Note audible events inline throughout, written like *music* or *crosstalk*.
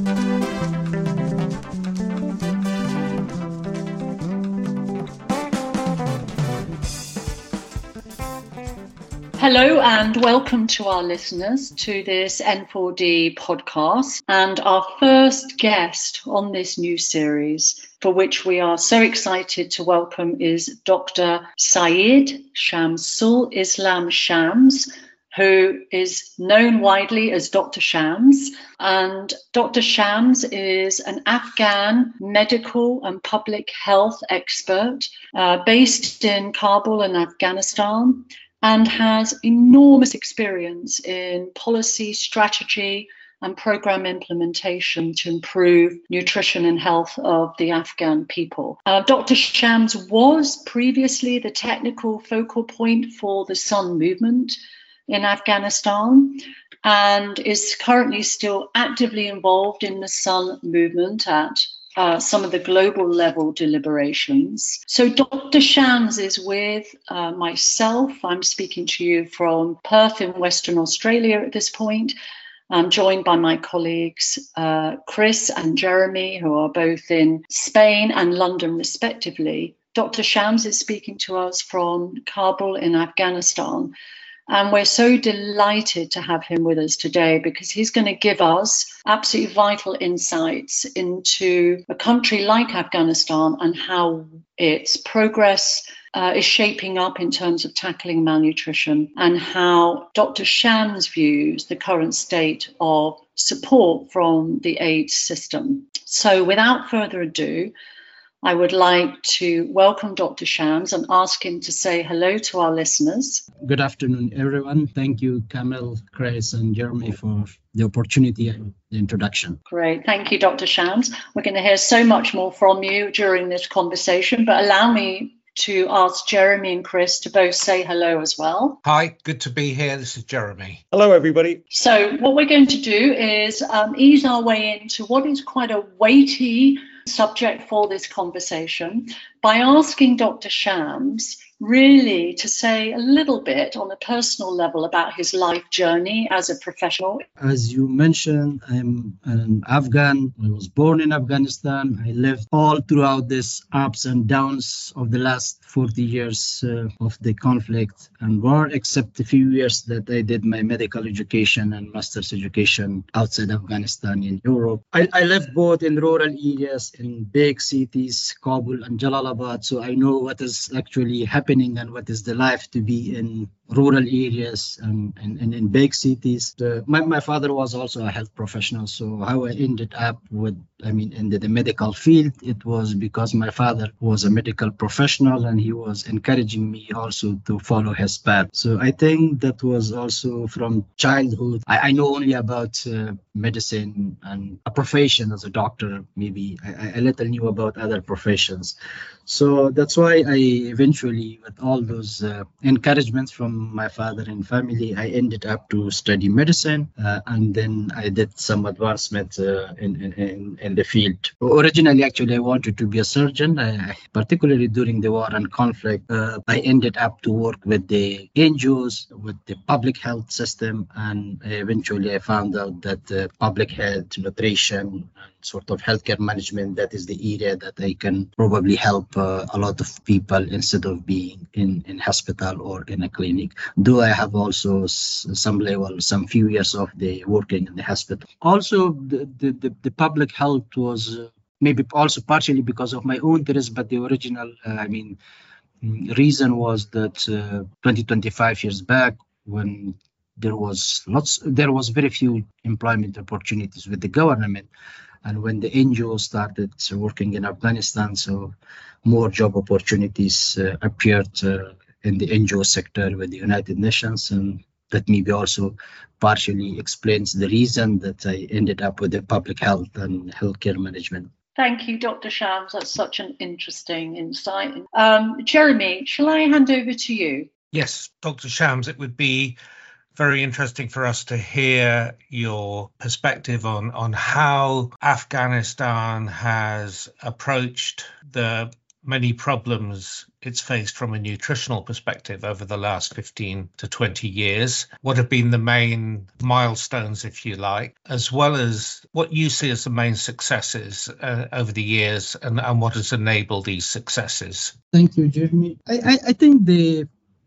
Hello and welcome to our listeners to this N4D podcast and our first guest on this new series for which we are so excited to welcome is Dr. Said Shamsul Islam Shams, who is known widely as Dr. Shams. And Dr. Shams is an Afghan medical and public health expert uh, based in Kabul in Afghanistan and has enormous experience in policy, strategy, and program implementation to improve nutrition and health of the Afghan people. Uh, Dr. Shams was previously the technical focal point for the Sun movement in Afghanistan and is currently still actively involved in the Sun movement at uh, some of the global level deliberations. So, Dr. Shams is with uh, myself. I'm speaking to you from Perth in Western Australia at this point. I'm joined by my colleagues uh, Chris and Jeremy, who are both in Spain and London, respectively. Dr. Shams is speaking to us from Kabul in Afghanistan. And we're so delighted to have him with us today because he's going to give us absolutely vital insights into a country like Afghanistan and how its progress uh, is shaping up in terms of tackling malnutrition and how Dr. Shams views the current state of support from the aid system. So, without further ado, I would like to welcome Dr. Shams and ask him to say hello to our listeners. Good afternoon, everyone. Thank you, Carmel, Chris, and Jeremy for the opportunity and the introduction. Great. Thank you, Dr. Shams. We're going to hear so much more from you during this conversation, but allow me to ask Jeremy and Chris to both say hello as well. Hi, good to be here. This is Jeremy. Hello, everybody. So, what we're going to do is um, ease our way into what is quite a weighty subject for this conversation by asking Dr. Shams really to say a little bit on a personal level about his life journey as a professional. As you mentioned, I'm an Afghan. I was born in Afghanistan. I lived all throughout this ups and downs of the last 40 years uh, of the conflict and war, except a few years that I did my medical education and master's education outside Afghanistan in Europe. I, I lived both in rural areas, in big cities, Kabul and Jalalabad, so I know what is actually happening happening and what is the life to be in rural areas and, and, and in big cities. The, my, my father was also a health professional. So how I ended up with, I mean, in the, the medical field, it was because my father was a medical professional and he was encouraging me also to follow his path. So I think that was also from childhood. I, I know only about uh, medicine and a profession as a doctor. Maybe I, I little knew about other professions. So that's why I eventually, with all those uh, encouragements from my father and family, I ended up to study medicine, uh, and then I did some advancement uh, in, in, in the field. Originally, actually, I wanted to be a surgeon, particularly during the war and conflict. Uh, I ended up to work with the NGOs, with the public health system, and eventually I found out that public health, nutrition, sort of healthcare management, that is the area that I can probably help uh, a lot of people instead of being in, in hospital or in a clinic though I have also some level, some few years of the working in the hospital. Also, the, the, the, the public health was uh, maybe also partially because of my own interest, but the original, uh, I mean, mm, reason was that uh, 20, 25 years back when there was lots, there was very few employment opportunities with the government. And when the NGO started working in Afghanistan, so more job opportunities uh, appeared uh, in the NGO sector with the United Nations. And that maybe also partially explains the reason that I ended up with the public health and healthcare management. Thank you, Dr. Shams. That's such an interesting insight. Um, Jeremy, shall I hand over to you? Yes, Dr. Shams, it would be very interesting for us to hear your perspective on, on how Afghanistan has approached the many problems it's faced from a nutritional perspective over the last 15 to 20 years. What have been the main milestones, if you like, as well as what you see as the main successes uh, over the years and, and what has enabled these successes? Thank you, Jeremy. I, I, I think the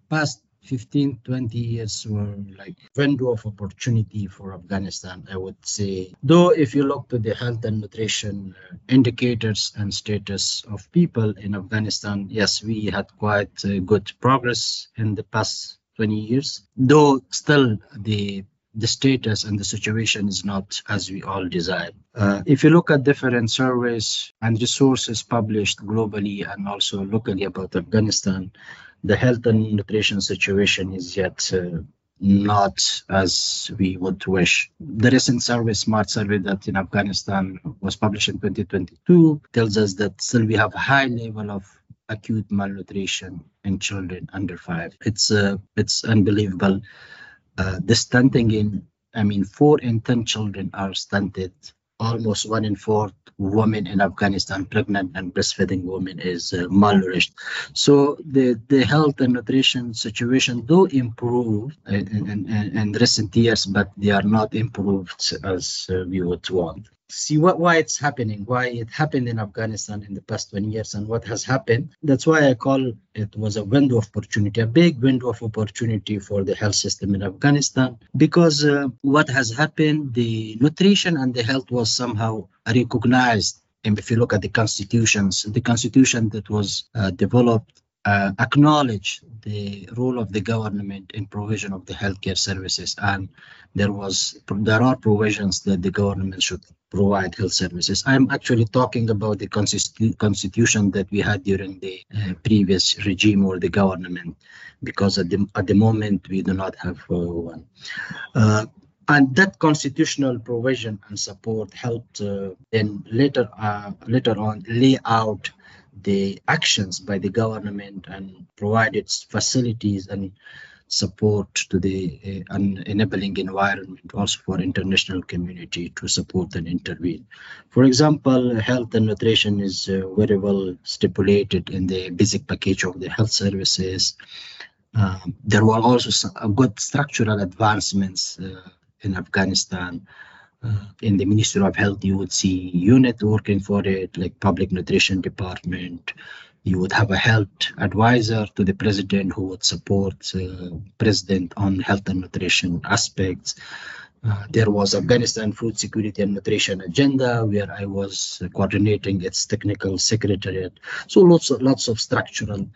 past 15 20 years were like window of opportunity for afghanistan i would say though if you look to the health and nutrition uh, indicators and status of people in afghanistan yes we had quite uh, good progress in the past 20 years though still the the status and the situation is not as we all desire. Uh, if you look at different surveys and resources published globally and also locally about Afghanistan, the health and nutrition situation is yet uh, not as we would wish. The recent survey, SMART survey that in Afghanistan was published in 2022, tells us that still we have a high level of acute malnutrition in children under five. It's uh, it's unbelievable. Uh, the stunting in, I mean, four in ten children are stunted almost one in four women in Afghanistan, pregnant and breastfeeding women, is uh, malnourished. So the, the health and nutrition situation do improve in, in, in recent years, but they are not improved as uh, we would want see what why it's happening, why it happened in Afghanistan in the past 20 years and what has happened. That's why I call it was a window of opportunity, a big window of opportunity for the health system in Afghanistan because uh, what has happened, the nutrition and the health was somehow recognized and if you look at the constitutions, the constitution that was uh, developed uh, acknowledge the role of the government in provision of the healthcare services. And there was there are provisions that the government should provide health services. I'm actually talking about the constitu- constitution that we had during the uh, previous regime or the government because at the, at the moment we do not have uh, one and that constitutional provision and support helped uh, then later uh, later on lay out the actions by the government and provide its facilities and support to the uh, enabling environment also for international community to support and intervene. For example, health and nutrition is uh, very well stipulated in the basic package of the health services. Um, there were also some, good structural advancements uh, in Afghanistan in the Ministry of Health, you would see unit working for it, like public nutrition department. You would have a health advisor to the president who would support uh, president on health and nutrition aspects. Uh, there was Afghanistan Food Security and Nutrition Agenda, where I was coordinating its technical secretariat. So lots of lots of structural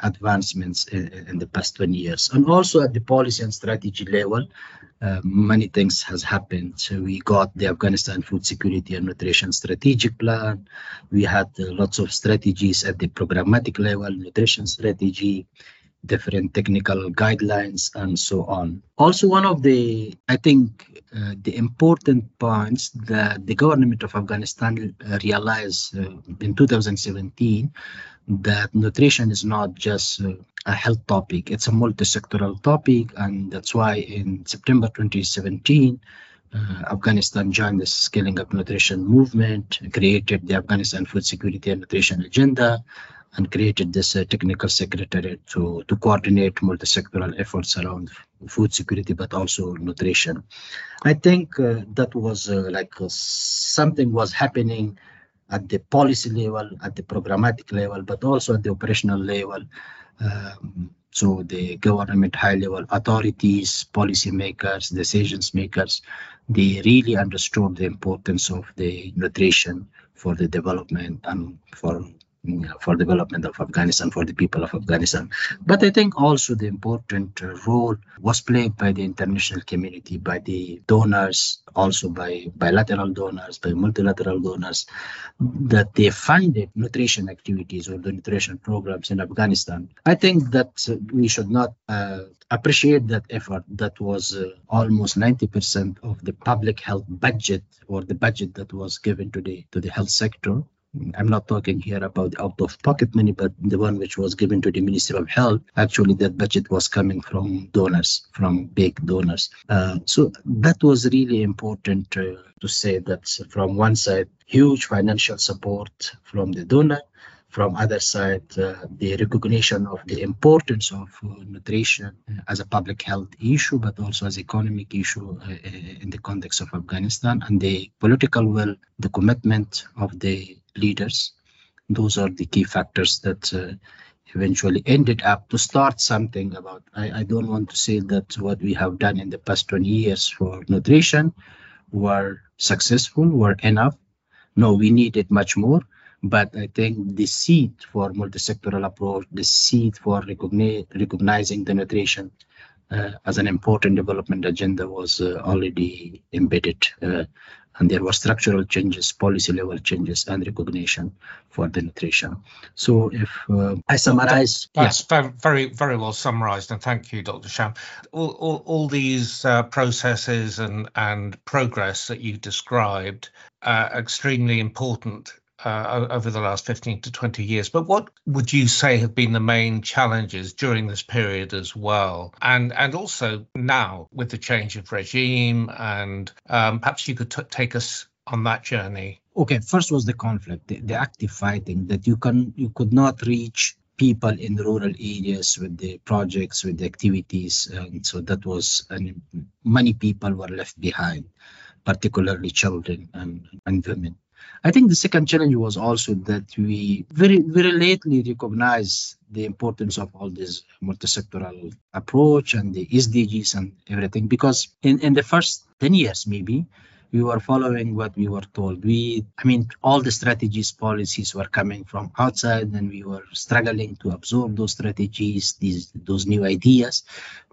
advancements in, in, the past 20 years. And also at the policy and strategy level, uh, many things has happened. So we got the Afghanistan Food Security and Nutrition Strategic Plan. We had uh, lots of strategies at the programmatic level, nutrition strategy, different technical guidelines, and so on. Also, one of the, I think, uh, the important points that the government of Afghanistan uh, realized uh, in 2017 that nutrition is not just a health topic, it's a multi-sectoral topic. And that's why in September 2017, uh, Afghanistan joined the Scaling Up Nutrition movement, created the Afghanistan Food Security and Nutrition Agenda, and created this uh, technical secretariat to, to coordinate multi-sectoral efforts around food security, but also nutrition. I think uh, that was uh, like uh, something was happening at the policy level, at the programmatic level, but also at the operational level. Um, so the government high level authorities, policymakers, decisions makers, they really understood the importance of the nutrition for the development and for for development of Afghanistan, for the people of Afghanistan. But I think also the important role was played by the international community, by the donors, also by bilateral donors, by multilateral donors, that they funded nutrition activities or the nutrition programs in Afghanistan. I think that we should not uh, appreciate that effort that was uh, almost 90% of the public health budget or the budget that was given to the to the health sector I'm not talking here about out of pocket money, but the one which was given to the Ministry of Health. Actually, that budget was coming from donors, from big donors. Uh, so that was really important uh, to say that from one side, huge financial support from the donor, from other side, uh, the recognition of the importance of uh, nutrition as a public health issue, but also as an economic issue uh, in the context of Afghanistan, and the political will, the commitment of the leaders. Those are the key factors that uh, eventually ended up to start something about. I, I don't want to say that what we have done in the past 20 years for nutrition were successful, were enough. No, we needed much more but I think the seed for multi-sectoral approach, the seed for recogni- recognizing the nutrition uh, as an important development agenda was uh, already embedded. Uh, and there were structural changes, policy level changes, and recognition for the nutrition. So, if uh, I summarize, that's yeah. very, very well summarized, and thank you, Dr. Sham. All, all, all these uh, processes and and progress that you described are extremely important uh, over the last 15 to 20 years. But what would you say have been the main challenges during this period as well? And, and also now with the change of regime, and um, perhaps you could t- take us on that journey. Okay, first was the conflict, the, the active fighting that you can you could not reach people in rural areas with the projects, with the activities. And so that was, and many people were left behind, particularly children and, and women. I think the second challenge was also that we very, very lately recognize the importance of all this multi-sectoral approach and the SDGs and everything because in, in the first 10 years maybe we were following what we were told. We, I mean, all the strategies, policies were coming from outside, and we were struggling to absorb those strategies, these those new ideas.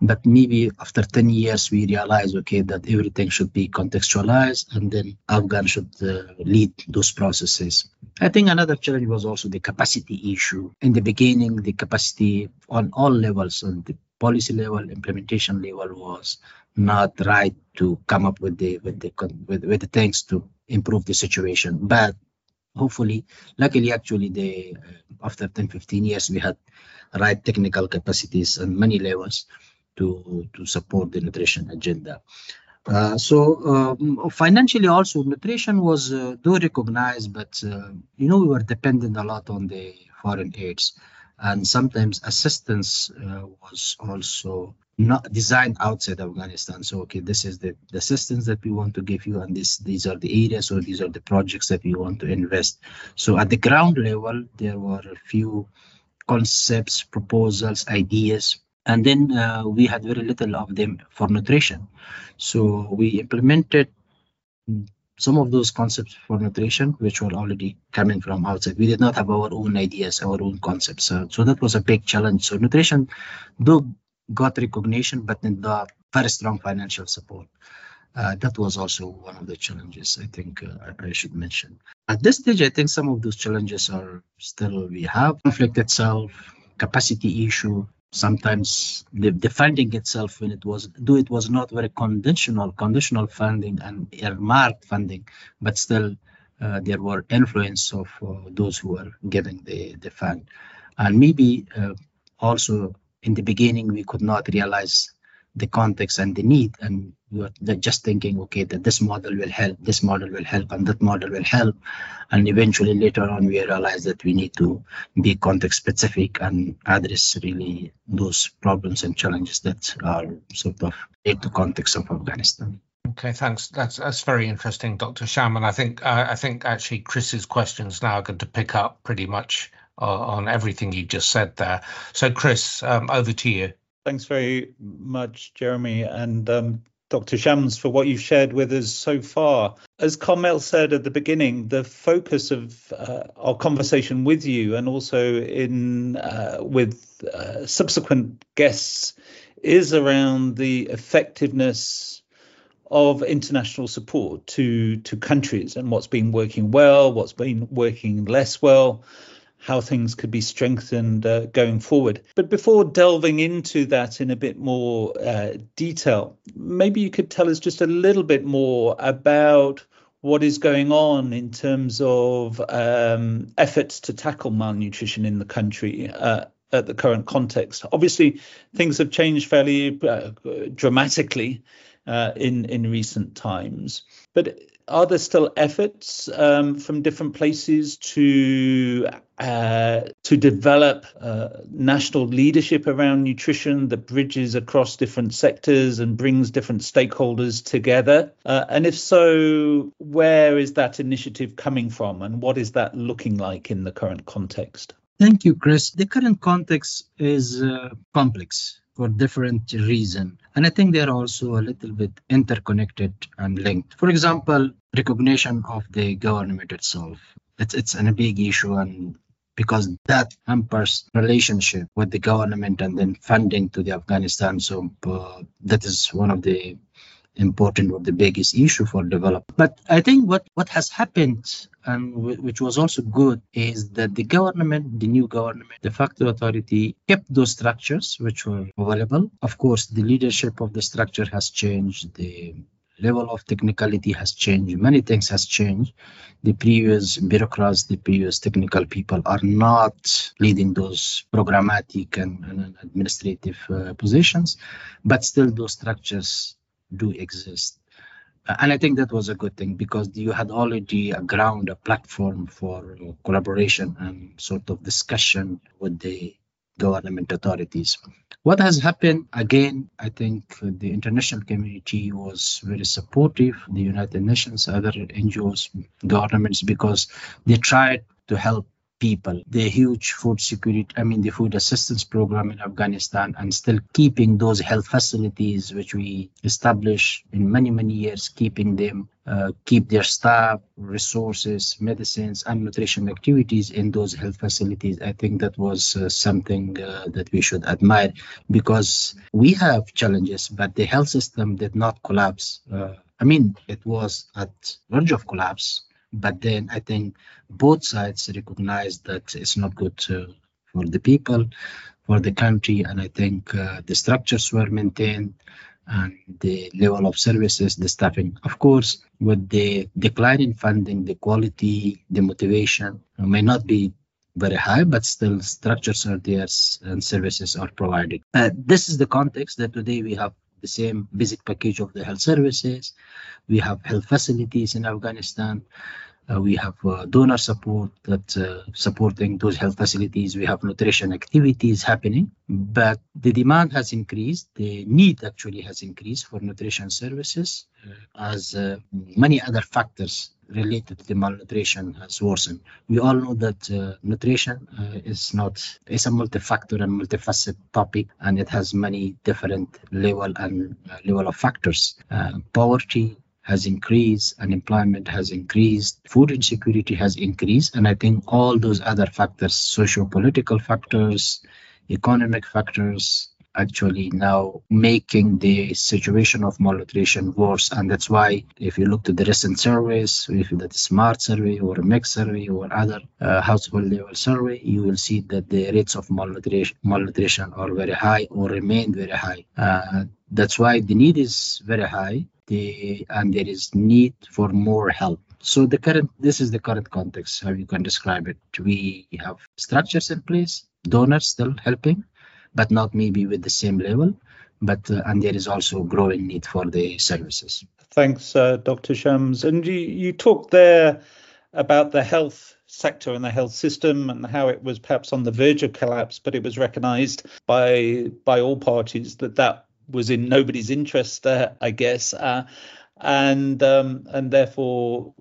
But maybe after 10 years, we realized, okay, that everything should be contextualized, and then Afghan should uh, lead those processes. I think another challenge was also the capacity issue. In the beginning, the capacity on all levels, on the policy level, implementation level was not right to come up with the with the with, with the things to improve the situation. But hopefully, luckily, actually, the uh, after 10, 15 years, we had right technical capacities and many levels to to support the nutrition agenda. Uh, so um, financially also nutrition was uh, do recognized but uh, you know we were dependent a lot on the foreign aids and sometimes assistance uh, was also not designed outside Afghanistan. So, okay, this is the, the assistance that we want to give you, and this these are the areas or these are the projects that we want to invest. So, at the ground level, there were a few concepts, proposals, ideas, and then uh, we had very little of them for nutrition. So, we implemented some of those concepts for nutrition, which were already coming from outside. We did not have our own ideas, our own concepts. So, so that was a big challenge. So nutrition, though got recognition, but not very strong financial support. Uh, that was also one of the challenges I think uh, I, should mention. At this stage, I think some of those challenges are still we have conflict itself, capacity issue. Sometimes the, funding itself, when it was though it was not very conditional, conditional funding and earmarked funding, but still uh, there were influence of uh, those who were giving the the fund, and maybe uh, also in the beginning we could not realize the context and the need and we were just thinking okay that this model will help this model will help and that model will help and eventually later on we realized that we need to be context specific and address really those problems and challenges that are sort of in the context of afghanistan Okay, thanks. That's that's very interesting, Dr. Shaman. I think uh, I think actually Chris's questions now are going to pick up pretty much on everything you just said there. So, Chris, um, over to you. Thanks very much, Jeremy, and um, Dr. Shams, for what you've shared with us so far. As Carmel said at the beginning, the focus of uh, our conversation with you and also in uh, with uh, subsequent guests is around the effectiveness of international support to to countries and what's been working well, what's been working less well how things could be strengthened uh, going forward. But before delving into that in a bit more uh, detail, maybe you could tell us just a little bit more about what is going on in terms of um, efforts to tackle malnutrition in the country. Uh, at the current context, obviously, things have changed fairly uh, dramatically uh, in in recent times. But are there still efforts um, from different places to uh, to develop uh, national leadership around nutrition that bridges across different sectors and brings different stakeholders together? Uh, and if so, where is that initiative coming from and what is that looking like in the current context? Thank you, Chris. The current context is uh, complex for different reasons. And I think they're also a little bit interconnected and linked. For example, recognition of the government itself. It's, it's a big issue and because that hampers relationship with the government and then funding to the Afghanistan. So uh, that is one of the important or the biggest issue for development. But I think what, what has happened and w- which was also good is that the government, the new government, de facto authority kept those structures which were available. Of course, the leadership of the structure has changed. The level of technicality has changed. Many things has changed. The previous bureaucrats, the previous technical people are not leading those programmatic and, and administrative uh, positions, but still those structures do exist. Uh, and I think that was a good thing because you had already a ground, a platform for collaboration and sort of discussion with the government authorities. What has happened again, I think the international community was very supportive, the United Nations, other NGOs, governments, because they tried to help people. The huge food security i mean the food assistance program in afghanistan and still keeping those health facilities which we established in many many years keeping them uh, keep their staff resources medicines and nutrition activities in those health facilities. I think that was uh, something uh, that we should admire because we have challenges but the health system did not collapse. Uh, i mean it was at verge of collapse but then I think both sides recognize that it's not good to, for the people, for the country, and I think uh, the structures were maintained and the level of services, the staffing. Of course, with the decline in funding, the quality, the motivation may not be very high, but still structures are there and services are provided. Uh, this is the context that today we have the same basic package of the health services. We have health facilities in Afghanistan. Uh, we have uh, donor support that uh, supporting those health facilities. We have nutrition activities happening, but the demand has increased. The need actually has increased for nutrition services uh, as uh, many other factors related to malnutrition has worsened. We all know that uh, nutrition uh, is not is a multi-factor and multifaceted topic, and it has many different level and uh, level of factors. Uh, poverty, has increased, unemployment has increased, food insecurity has increased, and I think all those other factors, socio-political factors, economic factors, actually now making the situation of malnutrition worse. And that's why if you look to the recent surveys, if that smart survey or a MICS survey or other uh, household level survey, you will see that the rates of malnutrition, malnutrition are very high or remain very high. Uh, that's why the need is very high the and there is need for more help so the current this is the current context how you can describe it we have structures in place donors still helping but not maybe with the same level but uh, and there is also growing need for the services. Thanks uh, dr shams. And you, you talked there about the health sector and the health system and how it was perhaps on the verge of collapse but it was recognized by by all parties that that was in nobody's interest, I guess, uh, and um, and therefore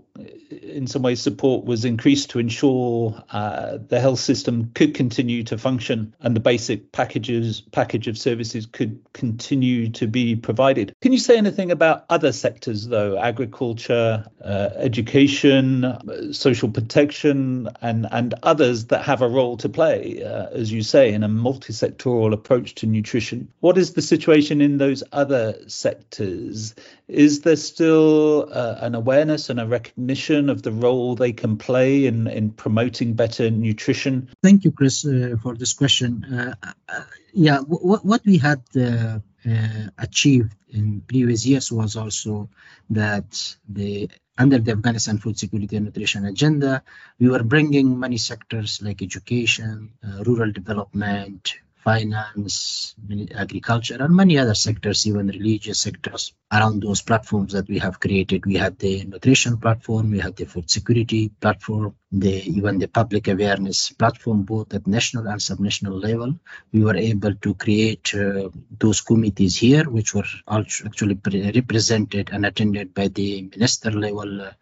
in some ways support was increased to ensure uh, the health system could continue to function and the basic packages package of services could continue to be provided. Can you say anything about other sectors though, agriculture, uh, education, social protection, and and others that have a role to play, uh, as you say, in a multi-sectoral approach to nutrition? What is the situation in those other sectors? Is there still uh, an awareness and a recognition of the role they can play in, in promoting better nutrition? Thank you, Chris, uh, for this question. Uh, uh yeah, w- what we had uh, uh, achieved in previous years was also that the under the Afghanistan food security and nutrition agenda, we were bringing many sectors like education, rural development, finance, agriculture, and many other sectors, even religious sectors around those platforms that we have created. We had the nutrition platform, we had the food security platform, the even the public awareness platform, both at national and subnational level. We were able to create uh, those committees here, which were actually represented and attended by the minister level, uh,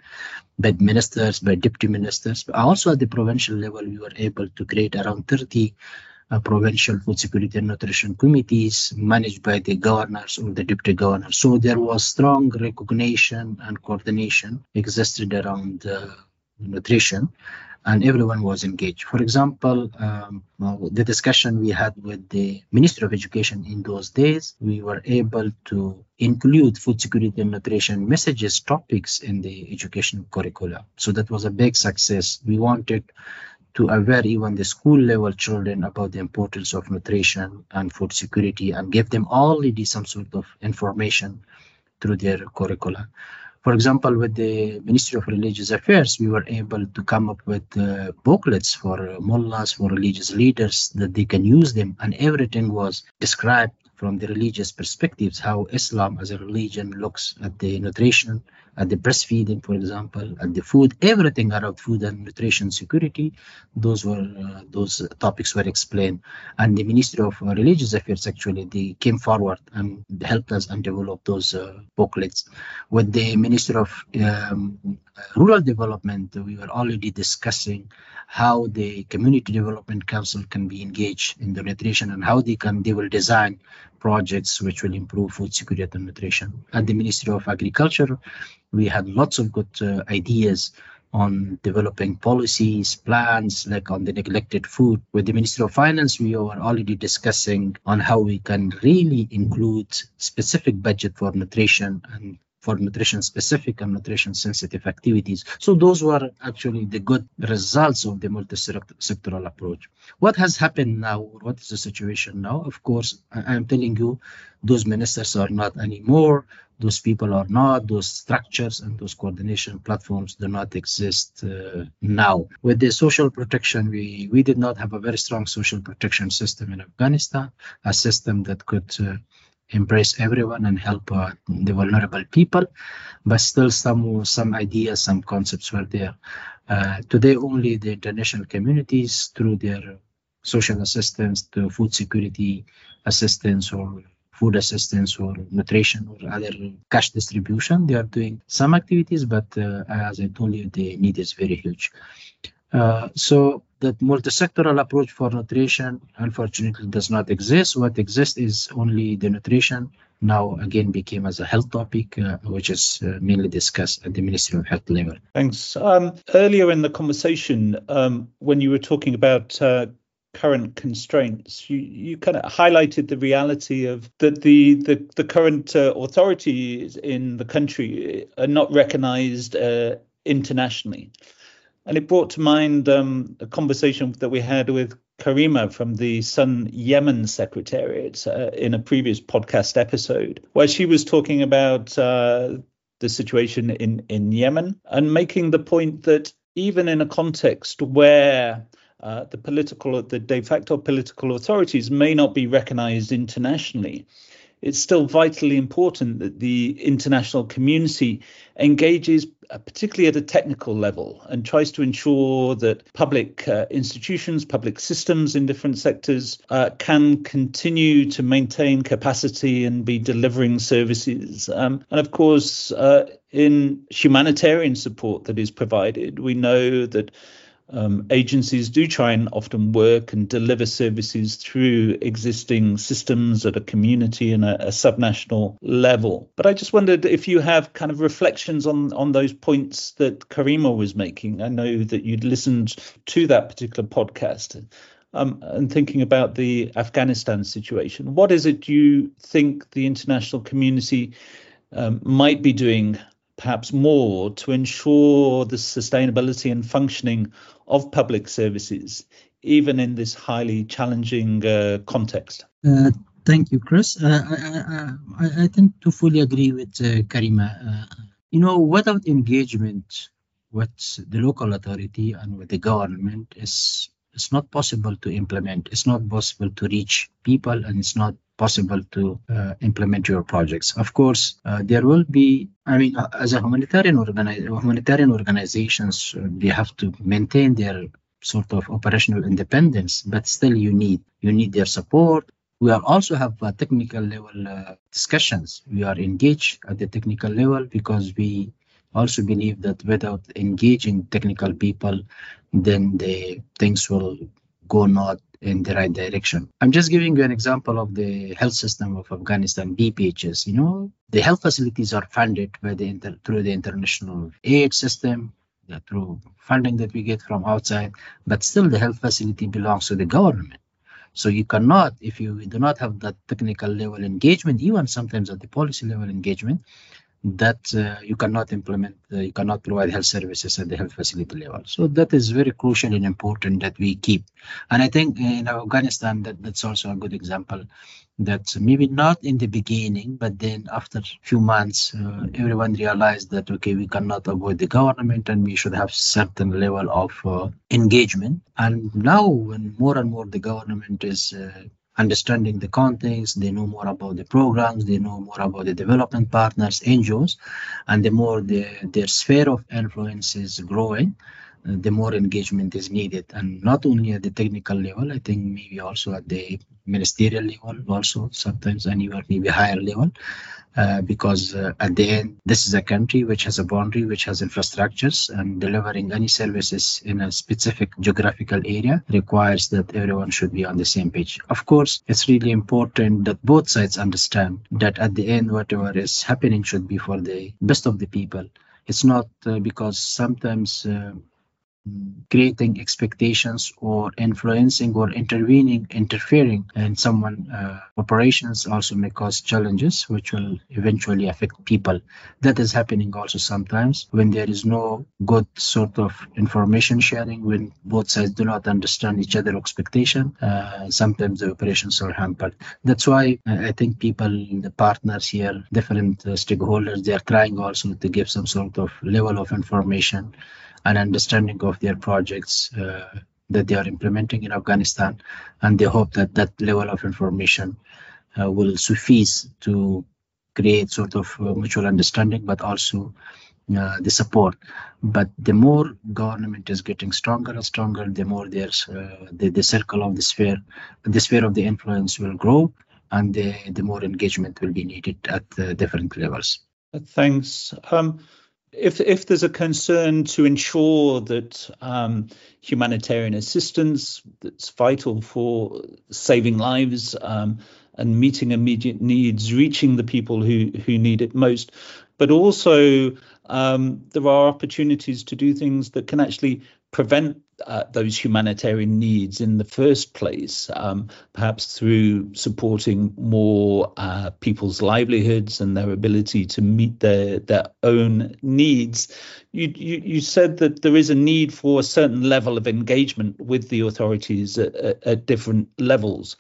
by ministers, by deputy ministers. But also at the provincial level, we were able to create around 30 uh, provincial food security and nutrition committees managed by the governors or the deputy governors. So there was strong recognition and coordination existed around uh, nutrition and everyone was engaged. For example, um, the discussion we had with the Ministry of Education in those days, we were able to include food security and nutrition messages, topics in the education curricula. So that was a big success. We wanted to aware even the school level children about the importance of nutrition and food security and give them already some sort of information through their curricula. For example, with the Ministry of Religious Affairs, we were able to come up with uh, booklets for mullahs, for religious leaders, that they can use them, and everything was described from the religious perspectives, how Islam as a religion looks at the nutrition, at the breastfeeding, for example, at the food, everything around food and nutrition security. Those were uh, those topics were explained, and the Ministry of Religious Affairs actually they came forward and helped us and developed those uh, booklets. With the Ministry of um, Rural Development, we were already discussing how the Community Development Council can be engaged in the nutrition and how they can they will design projects which will improve food security and nutrition. At the Ministry of Agriculture, we had lots of good uh, ideas on developing policies, plans like on the neglected food. With the Ministry of Finance, we are already discussing on how we can really include specific budget for nutrition and for nutrition specific and nutrition sensitive activities. So those were actually the good results of the multi-sectoral approach. What has happened now, what is the situation now? Of course, I am telling you, those ministers are not anymore. Those people are not, those structures and those coordination platforms do not exist uh, now. With the social protection, we, we did not have a very strong social protection system in Afghanistan, a system that could uh, embrace everyone and help uh, the vulnerable people but still some some ideas some concepts were there. Uh, today only the international communities through their social assistance to food security assistance or food assistance or nutrition or other cash distribution they are doing some activities but uh, as i told you the need is very huge. Uh, so that multi-sectoral approach for nutrition unfortunately does not exist. What exists is only the nutrition now again became as a health topic, uh, which is uh, mainly discussed at the Ministry of Health level. Thanks. Um, earlier in the conversation, um, when you were talking about uh, current constraints, you, you kind of highlighted the reality of that the the, the current uh, authorities in the country are not recognised uh, internationally. And it brought to mind um, a conversation that we had with Karima from the Sun Yemen Secretariat uh, in a previous podcast episode, where she was talking about uh, the situation in, in Yemen and making the point that even in a context where uh, the political, the de facto political authorities may not be recognized internationally, it's still vitally important that the international community engages, uh, particularly at a technical level, and tries to ensure that public uh, institutions, public systems in different sectors uh, can continue to maintain capacity and be delivering services. Um, and of course, uh, in humanitarian support that is provided, we know that um, agencies do try and often work and deliver services through existing systems at a community and a, a subnational level. But I just wondered if you have kind of reflections on on those points that Karima was making. I know that you'd listened to that particular podcast. Um, and thinking about the Afghanistan situation, what is it you think the international community um, might be doing perhaps more to ensure the sustainability and functioning of public services, even in this highly challenging uh, context? Uh, thank you, Chris. Uh, I, I, I, tend to fully agree with uh, Karima. Uh, you know, without engagement with the local authority and with the government is it's not possible to implement. It's not possible to reach people, and it's not possible to uh, implement your projects. Of course, uh, there will be. I mean, uh, as a humanitarian organi- humanitarian organizations, uh, they have to maintain their sort of operational independence, but still, you need you need their support. We are also have uh, technical level uh, discussions. We are engaged at the technical level because we also believe that without engaging technical people, then the things will go not in the right direction. I'm just giving you an example of the health system of Afghanistan, BPHS. You know, the health facilities are funded by the inter- through the international aid system, through funding that we get from outside, but still the health facility belongs to the government. So you cannot, if you do not have that technical level engagement, even sometimes at the policy level engagement, that uh, you cannot implement, uh, you cannot provide health services at the health facility level. So that is very crucial and important that we keep. And I think in Afghanistan, that, that's also a good example that maybe not in the beginning, but then after a few months, uh, everyone realized that, okay, we cannot avoid the government and we should have certain level of uh, engagement. And now when more and more the government is uh, understanding the context, they know more about the programs, they know more about the development partners, NGOs, and the more the, their sphere of influence is growing, the more engagement is needed. And not only at the technical level, I think maybe also at the ministerial level, also sometimes anywhere maybe higher level. Uh, because uh, at the end, this is a country which has a boundary, which has infrastructures, and delivering any services in a specific geographical area requires that everyone should be on the same page. Of course, it's really important that both sides understand that at the end, whatever is happening should be for the best of the people. It's not uh, because sometimes uh, creating expectations or influencing or intervening, interfering in someone uh, operations also may cause challenges which will eventually affect people. That is happening also sometimes when there is no good sort of information sharing, when both sides do not understand each other expectation. Uh, sometimes the operations are hampered. That's why I think people, the partners here, different uh, stakeholders, they are trying also to give some sort of level of information and understanding of their projects uh, that they are implementing in Afghanistan, and they hope that that level of information uh, will suffice to create sort of uh, mutual understanding, but also uh, the support. But the more government is getting stronger and stronger, the more there's uh, the, the circle of the sphere, the sphere of the influence will grow, and the, the more engagement will be needed at different levels. Thanks. Um, if if there's a concern to ensure that um, humanitarian assistance that's vital for saving lives um, and meeting immediate needs, reaching the people who who need it most, but also um, there are opportunities to do things that can actually prevent uh, those humanitarian needs in the first place, um, perhaps through supporting more uh, people's livelihoods and their ability to meet their their own needs. You, you, you said that there is a need for a certain level of engagement with the authorities at, at, at different levels.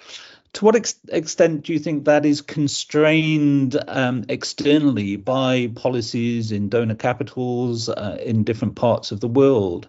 To what ex- extent do you think that is constrained um, externally by policies in donor capitals uh, in different parts of the world?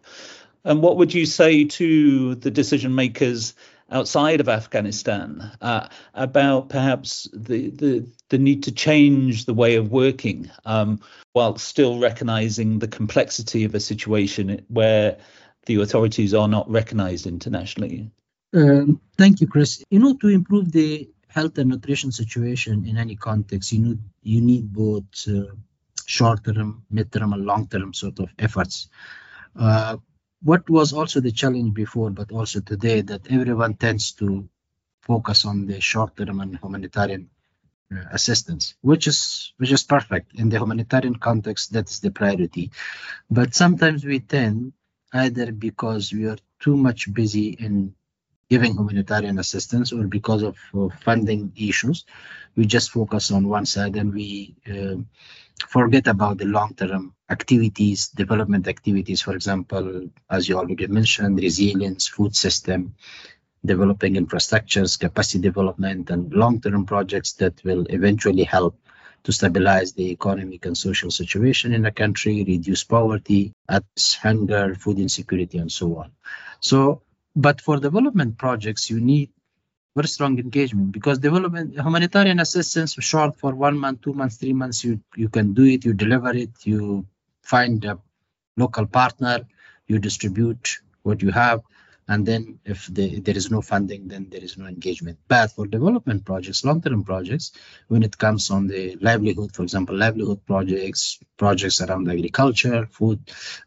And what would you say to the decision makers outside of Afghanistan uh, about perhaps the, the, the need to change the way of working um, while still recognizing the complexity of a situation where the authorities are not recognized internationally? Um, thank you, Chris. You know, to improve the health and nutrition situation in any context, you need you need both uh, short-term, mid-term, and long-term sort of efforts. Uh, what was also the challenge before, but also today, that everyone tends to focus on the short-term and humanitarian uh, assistance, which is which is perfect in the humanitarian context. That is the priority, but sometimes we tend either because we are too much busy in giving humanitarian assistance or because of funding issues, we just focus on one side and we uh, forget about the long-term activities, development activities, for example, as you already mentioned, resilience, food system, developing infrastructures, capacity development, and long-term projects that will eventually help to stabilize the economic and social situation in a country, reduce poverty, hunger, food insecurity, and so on. So but for development projects, you need very strong engagement because development humanitarian assistance short for one month, two months, three months, you you can do it, you deliver it, you find a local partner, you distribute what you have, and then if the, there is no funding then there is no engagement. But for development projects long-term projects when it comes on the livelihood for example livelihood projects projects around agriculture food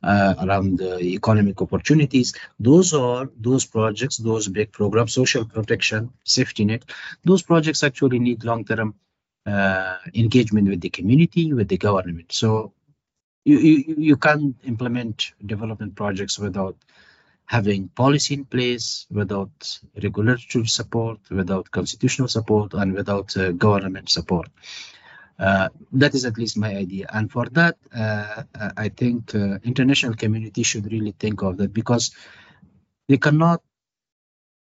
uh, around the economic opportunities those are those projects those big programs social protection safety net those projects actually need long-term uh, engagement with the community with the government. So you, you, you can't implement development projects without having policy in place without regulatory support, without constitutional support, and without uh, government support. Uh, that is at least my idea. And for that, uh, I think uh, international community should really think of that because they cannot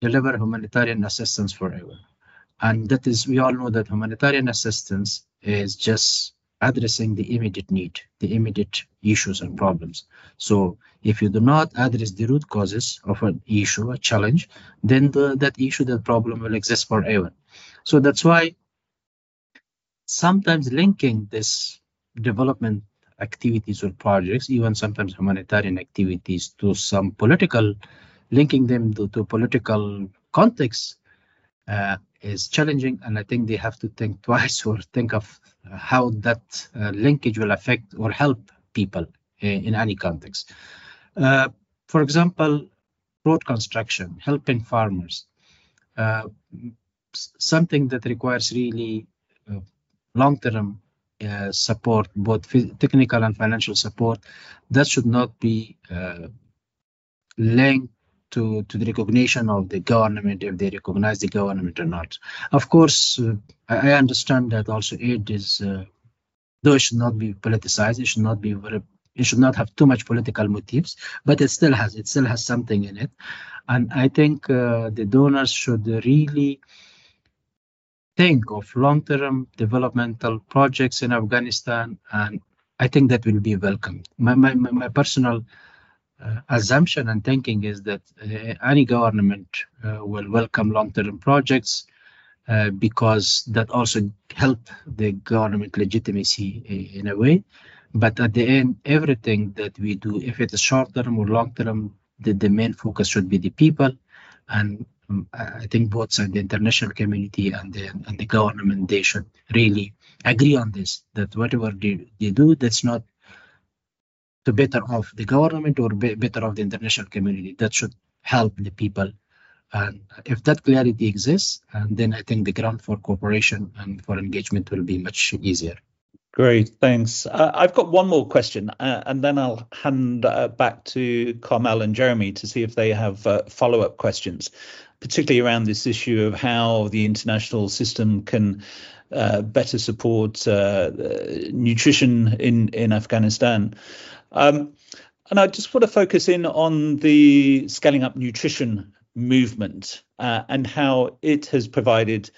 deliver humanitarian assistance forever. And that is, we all know that humanitarian assistance is just addressing the immediate need, the immediate issues and problems. So if you do not address the root causes of an issue, a challenge, then the, that issue, that problem will exist forever. So that's why sometimes linking this development activities or projects, even sometimes humanitarian activities to some political, linking them to, to political context uh, is challenging. And I think they have to think *laughs* twice or think of how that uh, linkage will affect or help people in, in any context. Uh, for example, road construction, helping farmers, uh, something that requires really uh, long-term uh, support, both technical and financial support, that should not be uh, linked to, to the recognition of the government, if they recognize the government or not. Of course, uh, I, understand that also aid is, though it should not be politicized, it should not be very it should not have too much political motives, but it still has it still has something in it, and I think uh, the donors should really think of long-term developmental projects in Afghanistan, and I think that will be welcomed. My my my personal uh, assumption and thinking is that uh, any government uh, will welcome long-term projects uh, because that also help the government legitimacy in a way but at the end, everything that we do, if it is short term or long term, the, the main focus should be the people. And um, I think both the international community and the, and the government, they should really agree on this, that whatever they, they do, that's not to better off the government or be, better off the international community. That should help the people. And if that clarity exists, and then I think the ground for cooperation and for engagement will be much easier. Great, thanks. Uh, I've got one more question, uh, and then I'll hand uh, back to Carmel and Jeremy to see if they have uh, follow up questions, particularly around this issue of how the international system can uh, better support uh, nutrition in, in Afghanistan. Um, and I just want to focus in on the scaling up nutrition movement and how it has provided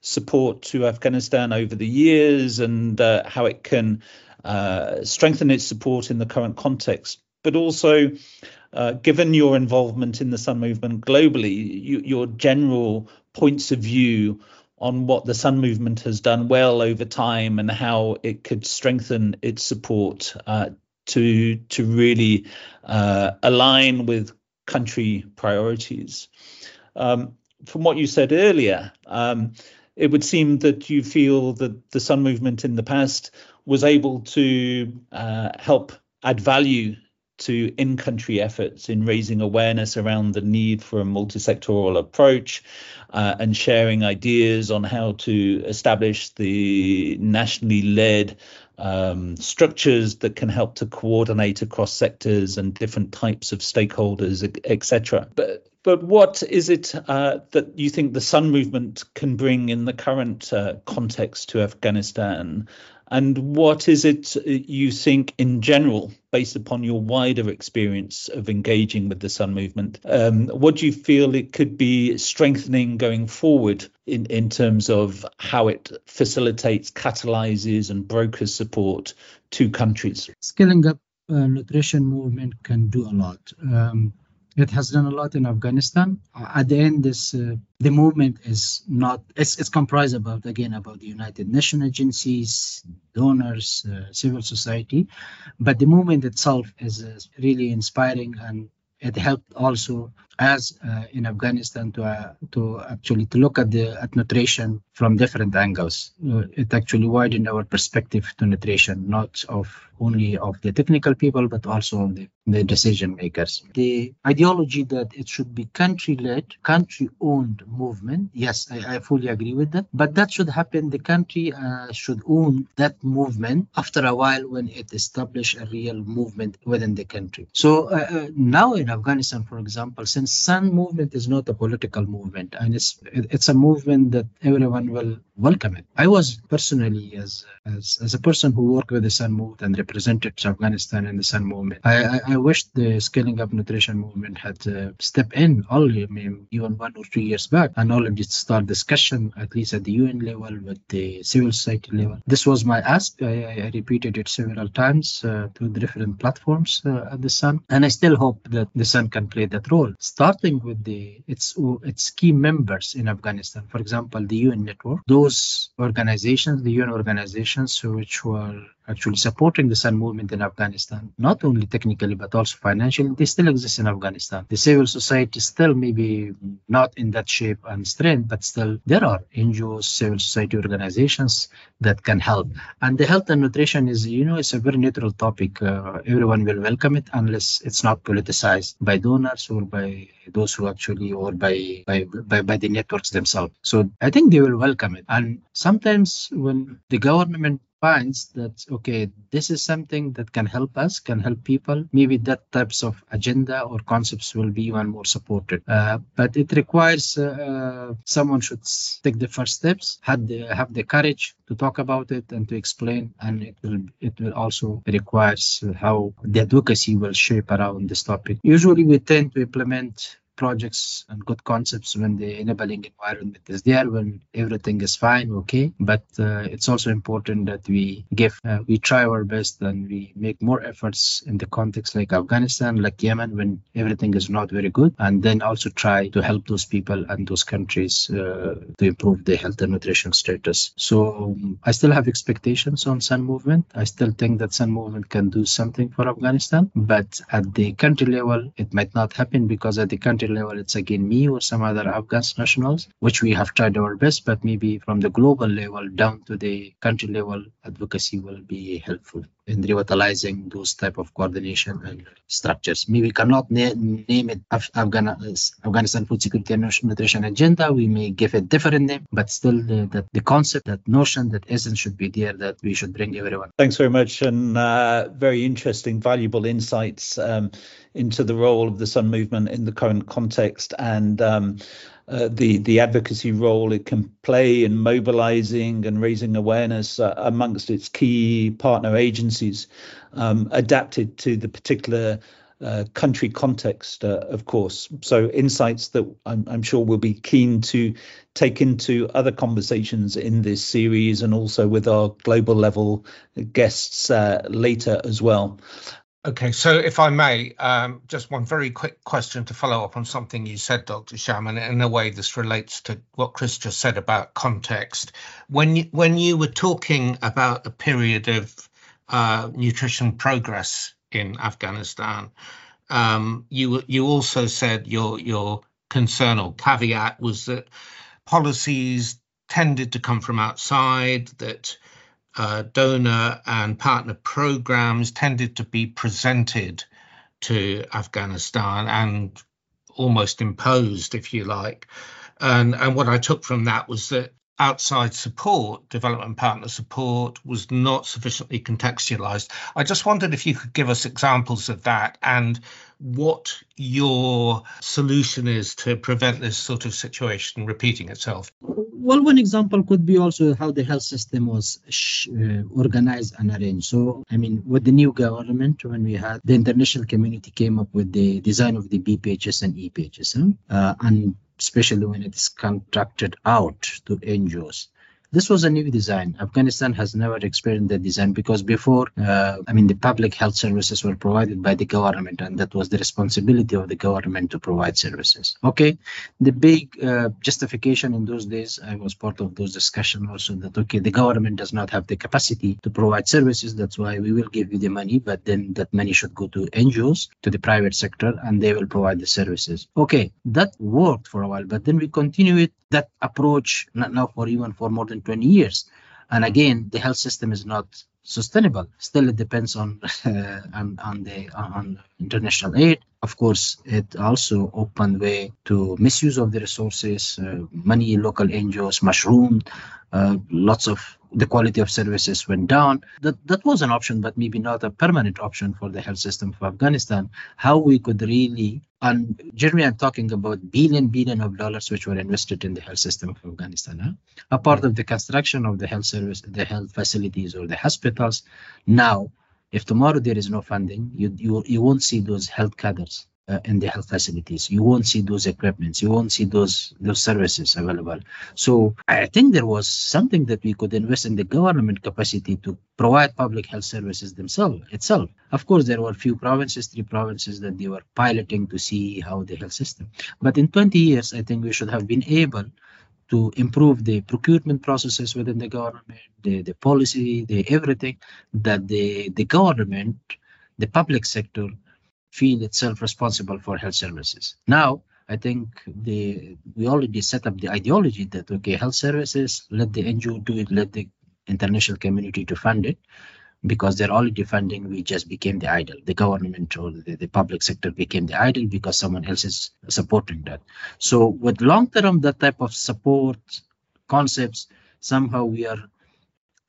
support to Afghanistan over the years and uh, how it can uh, strengthen its support in the current context. But also, uh, given your involvement in the Sun movement globally, you, your general points of view on what the Sun movement has done well over time and how it could strengthen its support uh, to to really uh, align with country priorities. Um, from what you said earlier, um, it would seem that you feel that the Sun movement in the past was able to uh, help add value to in country efforts in raising awareness around the need for a multi-sectoral approach uh, and sharing ideas on how to establish the nationally led um, structures that can help to coordinate across sectors and different types of stakeholders, etc. But but what is it uh, that you think the Sun movement can bring in the current uh, context to Afghanistan? And what is it uh, you think in general, based upon your wider experience of engaging with the Sun movement, um, what do you feel it could be strengthening going forward in, in terms of how it facilitates, catalyzes, and brokers support to countries? Scaling up uh, nutrition movement can do a lot. Um, it has done a lot in Afghanistan. At the end, this uh, the movement is not. It's, it's comprised about again about the United Nations agencies, donors, uh, civil society, but the movement itself is uh, really inspiring and it helped also as uh, in Afghanistan to uh, to actually to look at the at nutrition from different angles. Uh, it actually widened our perspective to nutrition, not of only of the technical people, but also of the, the decision makers. The ideology that it should be country-led, country-owned movement. Yes, I, I fully agree with that. But that should happen. The country uh, should own that movement after a while when it establishes a real movement within the country. So uh, uh, now in Afghanistan, for example, since Sun movement is not a political movement and it's it's a movement that everyone will welcome it. I was personally as as, as a person who worked with the Sun movement and represented Afghanistan in the Sun movement. I, I, I wish the scaling up nutrition movement had uh, stepped in only I mean, even one or two years back and already start discussion at least at the UN level with the civil society level. This was my ask. I, I repeated it several times uh, through the different platforms uh, at the Sun, and I still hope that the Sun can play that role. Starting with the its its key members in Afghanistan, for example, the UN network. Those organizations, the UN organizations, which were actually supporting the Sun movement in Afghanistan, not only technically but also financially, they still exist in Afghanistan. The civil society still maybe not in that shape and strength, but still there are NGOs, civil society organizations that can help. And the health and nutrition is, you know, it's a very neutral topic. Uh, everyone will welcome it unless it's not politicized by donors or by those who actually or by by, by, by the networks themselves. So I think they will welcome it. And sometimes when the government finds that okay this is something that can help us can help people. Maybe that types of agenda or concepts will be even more supported. Uh, but it requires uh, someone should take the first steps have the, have the courage to talk about it and to explain. And it will it will also requires how the advocacy will shape around this topic. Usually we tend to implement projects and good concepts when the enabling environment is there, when everything is fine, okay. But uh, it's also important that we give, uh, we try our best and we make more efforts in the context like Afghanistan, like Yemen, when everything is not very good, and then also try to help those people and those countries uh, to improve their health and nutrition status. So um, I still have expectations on Sun Movement. I still think that Sun Movement can do something for Afghanistan, but at the country level, it might not happen because at the country level, it's again me or some other Afghan nationals, which we have tried our best, but maybe from the global level down to the country level, advocacy will be helpful in revitalizing those type of coordination and structures. Maybe we cannot na- name it Af- Afghan- Afghanistan Food Security and Nutrition Agenda. We may give it different name, but still the, the, the concept, that notion, that essence should be there that we should bring everyone. Thanks very much and uh, very interesting, valuable insights um, into the role of the Sun Movement in the current context and um, uh, the the advocacy role it can play in mobilizing and raising awareness uh, amongst its key partner agencies, um, adapted to the particular uh, country context, uh, of course. So insights that I'm, I'm, sure we'll be keen to take into other conversations in this series and also with our global level guests uh, later as well. Okay, so if I may, um, just one very quick question to follow up on something you said, Dr. Shams, and in a way this relates to what Chris just said about context. When you, when you were talking about a period of uh, nutrition progress in Afghanistan, um, you you also said your your concern or caveat was that policies tended to come from outside, that uh, donor and partner programs tended to be presented to Afghanistan and almost imposed, if you like. And, and what I took from that was that outside support, development partner support, was not sufficiently contextualized. I just wondered if you could give us examples of that and what your solution is to prevent this sort of situation repeating itself. Well, one example could be also how the health system was uh, organized and arranged. So, I mean, with the new government, when we had the international community came up with the design of the BPHS and EPHS, huh? uh, and especially when it is contracted out to NGOs. This was a new design. Afghanistan has never experienced that design because before, uh, I mean, the public health services were provided by the government, and that was the responsibility of the government to provide services. Okay, the big uh, justification in those days, I was part of those discussions also that okay, the government does not have the capacity to provide services. That's why we will give you the money, but then that money should go to NGOs, to the private sector, and they will provide the services. Okay, that worked for a while, but then we continue it that approach not now for even for more than 20 years. And again, the health system is not sustainable. Still, it depends on *laughs* uh, on, on the on international aid. Of course, it also opened way to misuse of the resources. Uh, many local NGOs mushroomed. Uh, lots of the quality of services went down. That that was an option, but maybe not a permanent option for the health system of Afghanistan. How we could really and Jeremy, I'm talking about billion billion of dollars which were invested in the health system of Afghanistan. Huh? A part of the construction of the health service, the health facilities or the hospitals. Now, if tomorrow there is no funding, you you, you won't see those health cadres uh, in the health facilities. You won't see those equipments. You won't see those those services available. So I think there was something that we could invest in the government capacity to provide public health services themselves itself. Of course, there were few provinces, three provinces that they were piloting to see how the health system. But in 20 years, I think we should have been able to improve the procurement processes within the government, the, the policy, the everything that the, the government, the public sector feel itself responsible for health services. Now, I think the we already set up the ideology that okay, health services, let the NGO do it, let the international community to fund it, because they're already funding. We just became the idle. The government or the, the public sector became the idle because someone else is supporting that. So with long term, that type of support concepts, somehow we are,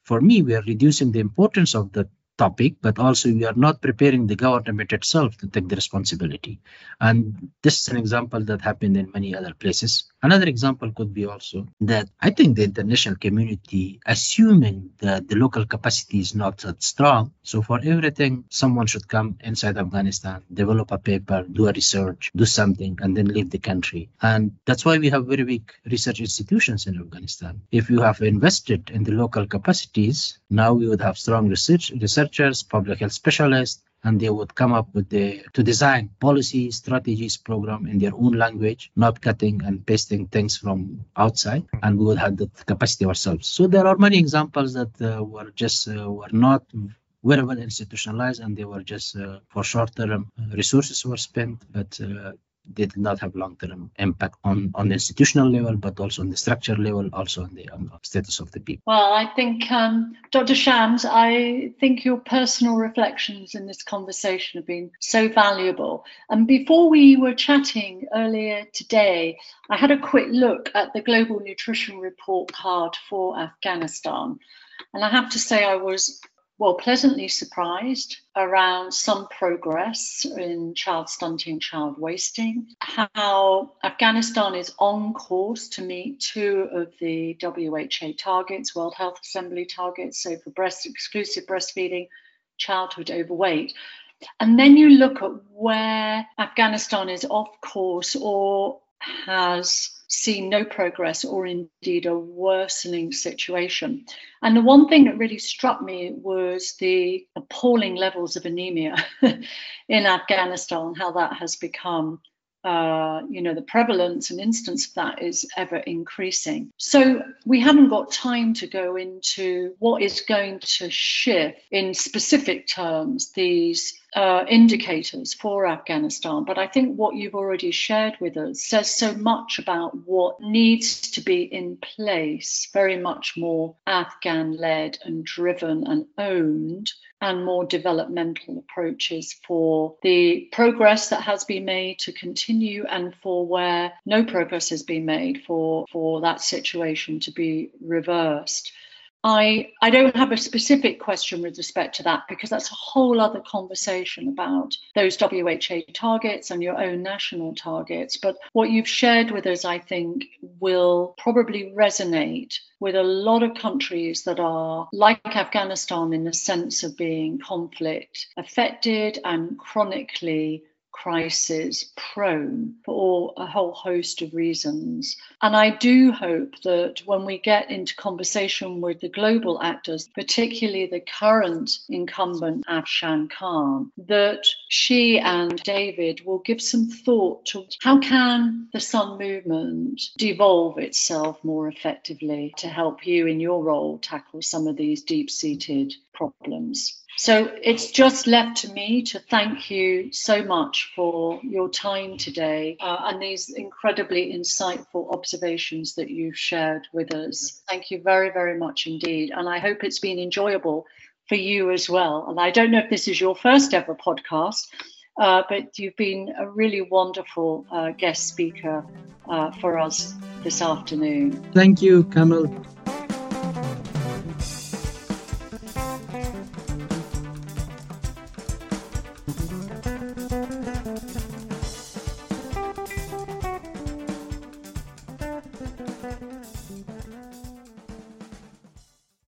for me, we are reducing the importance of that topic, but also we are not preparing the government itself to take the responsibility. And this is an example that happened in many other places. Another example could be also that I think the international community, assuming that the local capacity is not that strong, so for everything, someone should come inside Afghanistan, develop a paper, do a research, do something, and then leave the country. And that's why we have very weak research institutions in Afghanistan. If you have invested in the local capacities, now we would have strong research, researchers, public health specialists, and they would come up with the to design policy strategies program in their own language not cutting and pasting things from outside and we would have the capacity ourselves. So there are many examples that uh, were just uh, were not very well institutionalized and they were just uh, for short term resources were spent but uh, they did not have long-term impact on, on the institutional level, but also on the structure level, also on the on status of the people. Well, I think, um, Dr. Shams, I think your personal reflections in this conversation have been so valuable. And before we were chatting earlier today, I had a quick look at the Global Nutrition Report card for Afghanistan. And I have to say, I was well, pleasantly surprised around some progress in child stunting, child wasting, how Afghanistan is on course to meet two of the WHO targets, World Health Assembly targets, so for breast exclusive breastfeeding, childhood overweight. And then you look at where Afghanistan is off course or has seen no progress or indeed a worsening situation. And the one thing that really struck me was the appalling levels of anemia *laughs* in Afghanistan, how that has become. Uh, you know, the prevalence and instance of that is ever increasing. So, we haven't got time to go into what is going to shift in specific terms these uh, indicators for Afghanistan, but I think what you've already shared with us says so much about what needs to be in place, very much more Afghan led and driven and owned, and more developmental approaches for the progress that has been made to continue and for where no progress has been made for, for that situation to be reversed. I, I don't have a specific question with respect to that because that's a whole other conversation about those WHA targets and your own national targets. But what you've shared with us, I think, will probably resonate with a lot of countries that are like Afghanistan in the sense of being conflict affected and chronically crisis prone for a whole host of reasons. And I do hope that when we get into conversation with the global actors, particularly the current incumbent Afshan Khan, that she and David will give some thought to how can the Sun movement devolve itself more effectively to help you in your role tackle some of these deep-seated problems. So it's just left to me to thank you so much for your time today uh, and these incredibly insightful observations that you've shared with us. Thank you very, very much indeed. And I hope it's been enjoyable for you as well. And I don't know if this is your first ever podcast, uh, but you've been a really wonderful uh, guest speaker uh, for us this afternoon. Thank you, Carmel.